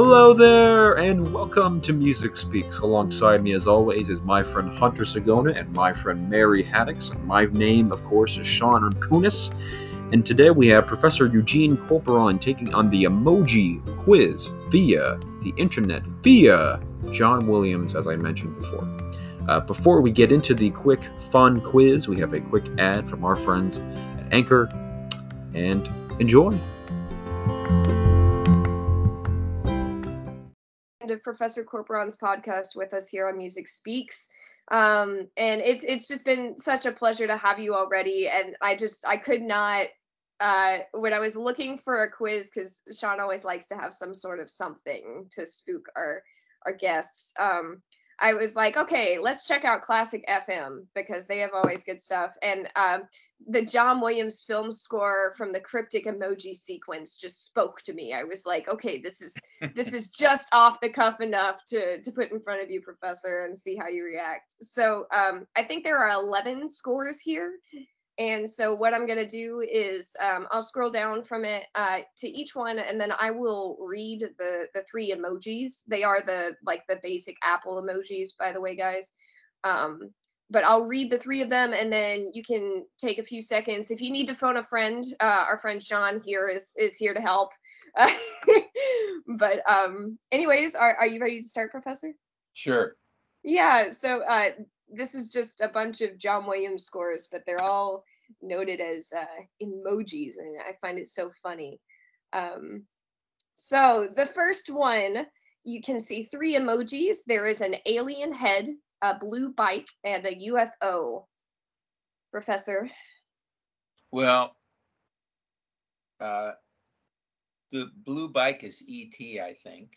Hello there, and welcome to Music Speaks. Alongside me, as always, is my friend Hunter Sagona and my friend Mary Haddix. My name, of course, is Sean Kunis. And today we have Professor Eugene Corporon taking on the emoji quiz via the internet, via John Williams, as I mentioned before. Uh, before we get into the quick, fun quiz, we have a quick ad from our friends at Anchor, and enjoy. Of Professor Corporon's podcast with us here on Music Speaks. Um, and it's it's just been such a pleasure to have you already. And I just I could not uh when I was looking for a quiz, because Sean always likes to have some sort of something to spook our our guests. Um, I was like, okay, let's check out Classic FM because they have always good stuff. And um, the John Williams film score from the cryptic emoji sequence just spoke to me. I was like, okay, this is this is just off the cuff enough to to put in front of you, Professor, and see how you react. So um, I think there are 11 scores here, and so what I'm going to do is um, I'll scroll down from it uh, to each one, and then I will read the the three emojis. They are the like the basic Apple emojis, by the way, guys. Um, but I'll read the three of them, and then you can take a few seconds. If you need to phone a friend, uh, our friend Sean here is is here to help. but um, anyways, are are you ready to start, Professor? Sure. Yeah. So uh, this is just a bunch of John Williams scores, but they're all noted as uh, emojis, and I find it so funny. Um, so the first one, you can see three emojis. There is an alien head, a blue bike, and a UFO. Professor. Well, uh, the blue bike is ET, I think.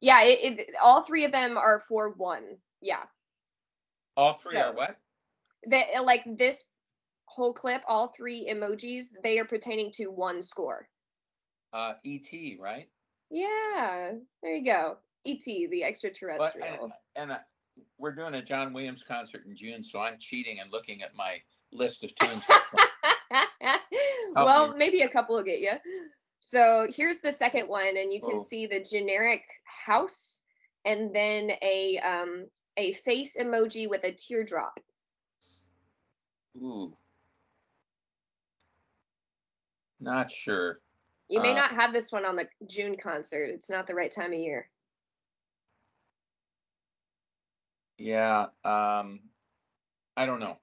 Yeah, it, it, all three of them are for one. Yeah. All three so, are what? That uh, like this whole clip, all three emojis, they are pertaining to one score. Uh, ET, right? Yeah, there you go. ET, the extraterrestrial. But, and, and uh, we're doing a John Williams concert in June, so I'm cheating and looking at my list of tunes. well, maybe a couple will get you. So here's the second one, and you can oh. see the generic house and then a um, a face emoji with a teardrop. Ooh. Not sure. You may uh, not have this one on the June concert. It's not the right time of year. Yeah. Um I don't know.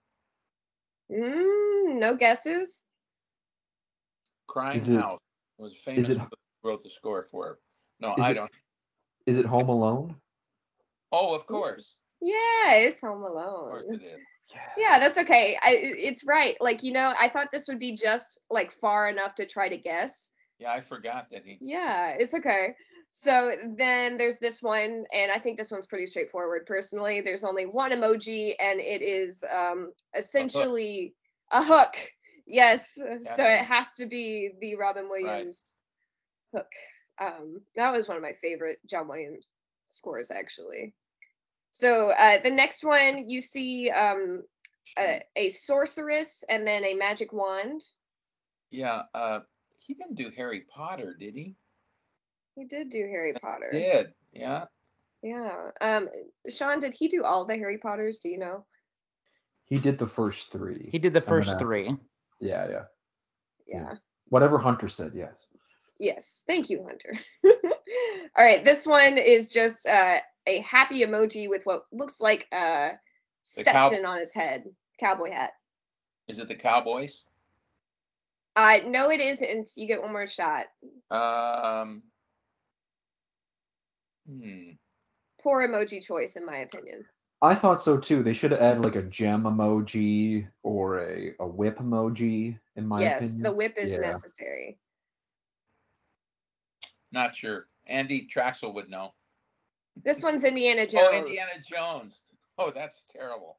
Mm, no guesses? Crying is House was famous it, wrote the score for it. No, I it, don't. Is it Home Alone? Oh, of course. Yeah, it's Home Alone. It yeah. yeah, that's okay. I, it's right. Like you know, I thought this would be just like far enough to try to guess. Yeah, I forgot that he. Yeah, it's okay. So then there's this one, and I think this one's pretty straightforward. Personally, there's only one emoji, and it is um essentially a hook. A hook. Yes, so it has to be the Robin Williams right. hook. Um, that was one of my favorite John Williams scores, actually. So uh, the next one, you see um, a, a, sorceress and then a magic wand. Yeah, uh, he didn't do Harry Potter, did he? He did do Harry Potter. He did, yeah. Yeah. Um, Sean, did he do all the Harry Potters? Do you know? He did the first three. He did the first three. Yeah, yeah. Yeah. Whatever Hunter said, yes. Yes. Thank you, Hunter. all right. This one is just uh, a happy emoji with what looks like a Stetson cow- on his head, cowboy hat. Is it the Cowboys? Uh, no, it isn't. You get one more shot. Um. Hmm. Poor emoji choice, in my opinion. I thought so too. They should have added like a gem emoji or a, a whip emoji, in my yes, opinion. Yes, the whip is yeah. necessary. Not sure. Andy Traxel would know. This one's Indiana oh, Jones. Oh, Indiana Jones. Oh, that's terrible.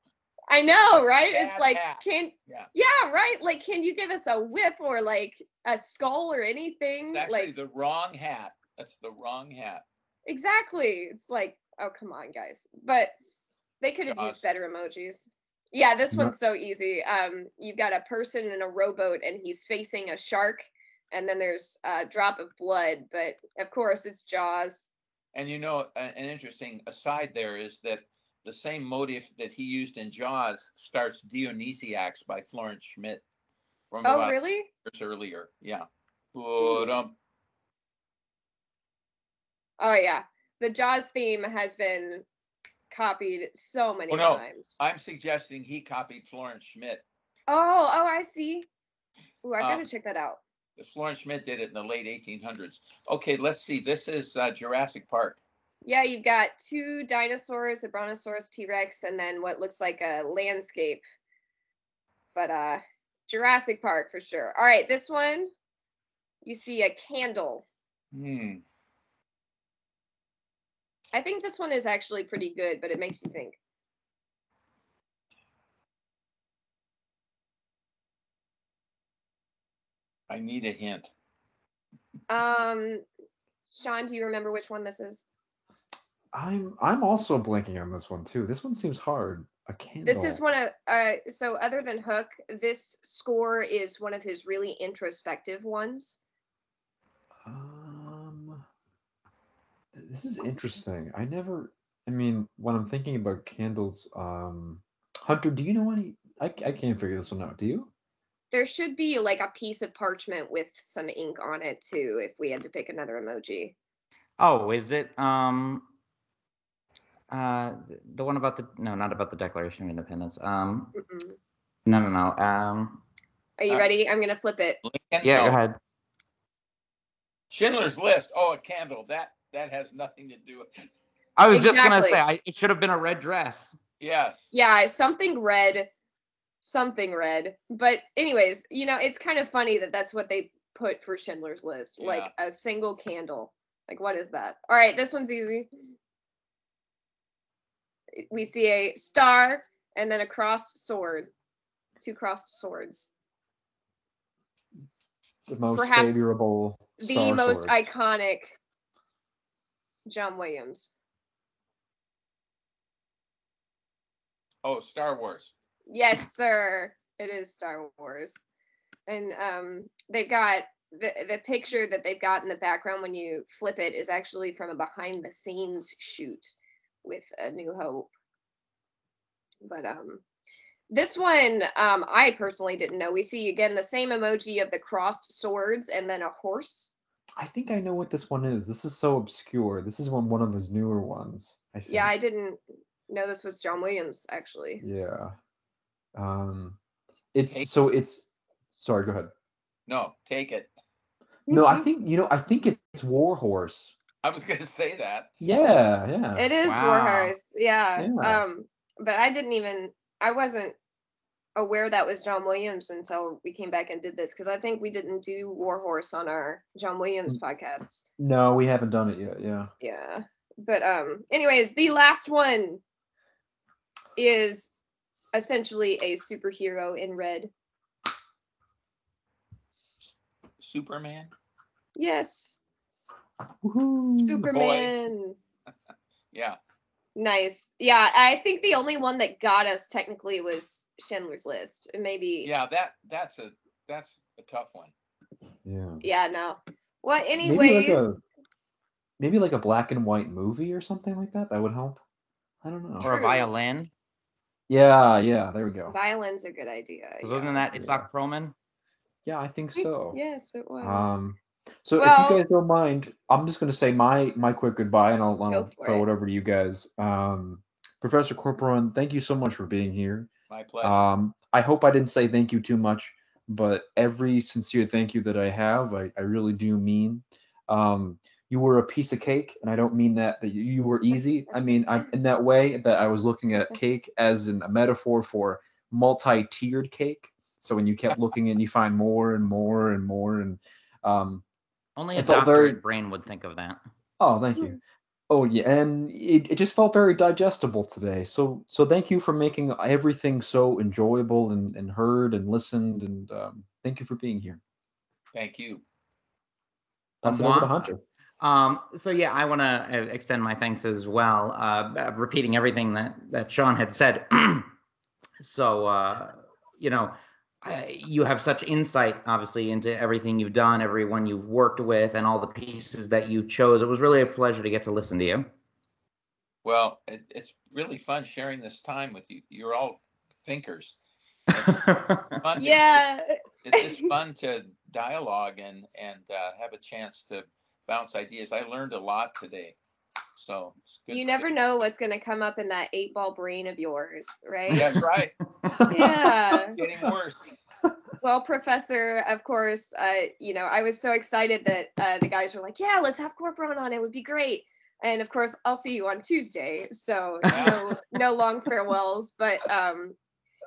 I know, right? Bad it's like hat. can yeah. yeah, right? Like can you give us a whip or like a skull or anything? It's actually like the wrong hat. That's the wrong hat. Exactly. It's like, oh come on, guys. But they could have used better emojis. Yeah, this one's so easy. Um, you've got a person in a rowboat and he's facing a shark, and then there's a drop of blood, but of course it's Jaws And you know, an interesting aside there is that the same motif that he used in Jaws starts Dionysiaques by Florent Schmitt from Oh, really? years earlier. Yeah. Ba-dum. Oh yeah. The Jaws theme has been copied so many Well, no, times. I'm suggesting he copied Florent Schmitt. Oh, oh, I see. Ooh, I gotta Um, check that out. Because Florent Schmitt did it in the late 1800s. Okay, let's see. This is uh, Jurassic Park. Yeah, you've got two dinosaurs, a brontosaurus T-Rex, and then what looks like a landscape. But uh Jurassic Park for sure. All right, this one you see a candle. Hmm. I think this one is actually pretty good, but it makes you think. I need a hint. Um Sean, do you remember which one this is? I'm I'm also blanking on this one too. This one seems hard. A candle. This is one of uh so other than Hook, this score is one of his really introspective ones. Um, this is interesting. I never. I mean, when I'm thinking about candles, um, Hunter, do you know any? I I can't figure this one out. Do you? There should be like a piece of parchment with some ink on it too, if we had to pick another emoji. Oh, is it um uh the one about the no, not about the Declaration of Independence. Um Mm-mm. no no no. Um Are you Uh, ready? I'm gonna flip it. Lincoln? yeah, No. go ahead. Schindler's List. Oh, a candle. That that has nothing to do with. it. I was just gonna say Exactly. I, it should have been a red dress. Yes. Yeah, something red, something red. But anyways, you know, it's kind of funny that that's what they put for Schindler's List, like a single candle. Like, what is that? All right, this one's easy. We see a star and then a crossed sword, two crossed swords. The most Perhaps favorable. The most Sword. iconic John Williams. Oh, Star Wars. Yes, sir. It is Star Wars. And um they've got the the picture that they've got in the background when you flip it is actually from a behind the scenes shoot with A New Hope. But um this one um I personally didn't know. We see again the same emoji of the crossed swords and then a horse. I think I know what this one is. This is so obscure. This is one one of his newer ones. I think. Yeah, I didn't know this was John Williams actually. Yeah. Um, it's Hey. so it's. Sorry, go ahead. No, take it. No, I think you know. I think it's Warhorse. I was gonna say that. Yeah, yeah. It is Wow. Warhorse. Yeah. Yeah. Um, but I didn't even I wasn't aware that was John Williams until we came back and did this because I think we didn't do Warhorse on our John Williams podcasts. No, we haven't done it yet. Yeah. Yeah. But um anyways, the last one is essentially a superhero in red. Superman. Yes. Woohoo. Superman. Yeah. Nice. Yeah, I think the only one that got us technically was Schindler's List. and Maybe Yeah. That that's a that's a tough one. Yeah. Yeah, no. Well, Maybe anyways, like a maybe like a black and white movie or something like that. That would help. I don't know. Or a violin. Yeah, yeah. There we go. violin's a good idea. Because yeah. wasn't that Yeah. Itzhak Perlman? Yeah, I think so. Yes, it was. Um, so if you guys don't mind, I'm just going to say my my quick goodbye, and I'll, I'll throw it. it over to you guys. Um, Professor Corporon, thank you so much for being here. My pleasure. Um, I hope I didn't say thank you too much, but every sincere thank you that I have, I, I really do mean. Um, you were a piece of cake, and I don't mean that that you- you were easy. I mean I, in that way that I was looking at cake as in a metaphor for multi-tiered cake. So when you kept looking and you find more and more and more, and um, Only I a felt very- brain would think of that. Oh, thank you. Oh yeah, and it, it just felt very digestible today. So so thank you for making everything so enjoyable and, and heard and listened and um, thank you for being here. Thank you. Pass it over to. Hunter. Um, so yeah, I want to extend my thanks as well, uh, uh, repeating everything that that Sean had said. so uh, you know, uh, you have such insight, obviously, into everything you've done, everyone you've worked with, and all the pieces that you chose. It was really a pleasure to get to listen to you. Well, it, it's really fun sharing this time with you. You're all thinkers. Fun to- Yeah. It's just fun to dialogue and and uh, have a chance to bounce ideas. I learned a lot today, so it's good You to never get- know what's going to come up in that eight ball brain of yours, right? That's right. Yeah. Getting worse. Well, Professor, of course, uh, you know, I was so excited that uh, the guys were like, yeah, let's have Corporon on. It would be great. And of course, I'll see you on Tuesday. So no, no long farewells. But, um,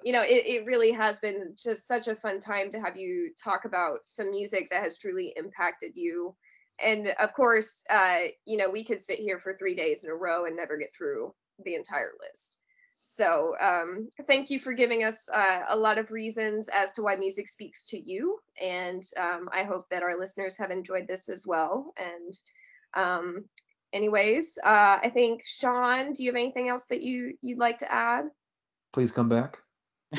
you know, it, it really has been just such a fun time to have you talk about some music that has truly impacted you. And of course, uh, you know, we could sit here for three days in a row and never get through the entire list. So um, thank you for giving us uh, a lot of reasons as to why music speaks to you. And um, I hope that our listeners have enjoyed this as well. And um, anyways, uh, I think Sean, do you have anything else that you you'd like to add? Please come back.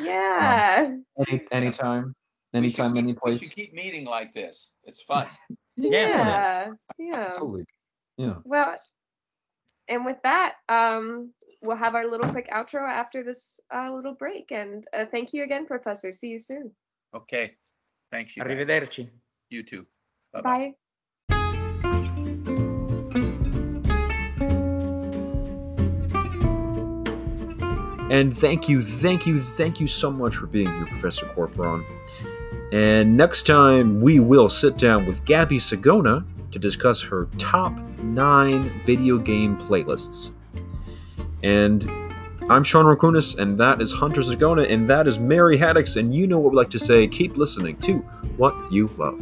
Yeah. Any anytime. We should Anytime, keep- any We place. should keep meeting like this. It's fun. yeah. Yeah. Absolutely. Yeah. Well, and with that, um, we'll have our little quick outro after this uh, little break. And uh, thank you again, Professor. See you soon. Okay. Thanks, you guys. Arrivederci. You too. Bye-bye. Bye. And thank you, thank you, thank you so much for being here, Professor Corporon. And next time, we will sit down with Gabby Sagona to discuss her top nine video game playlists. And I'm Sean Rakunis, and that is Hunter Sagona, and that is Mary Haddix, and you know what we like to say keep listening to what you love.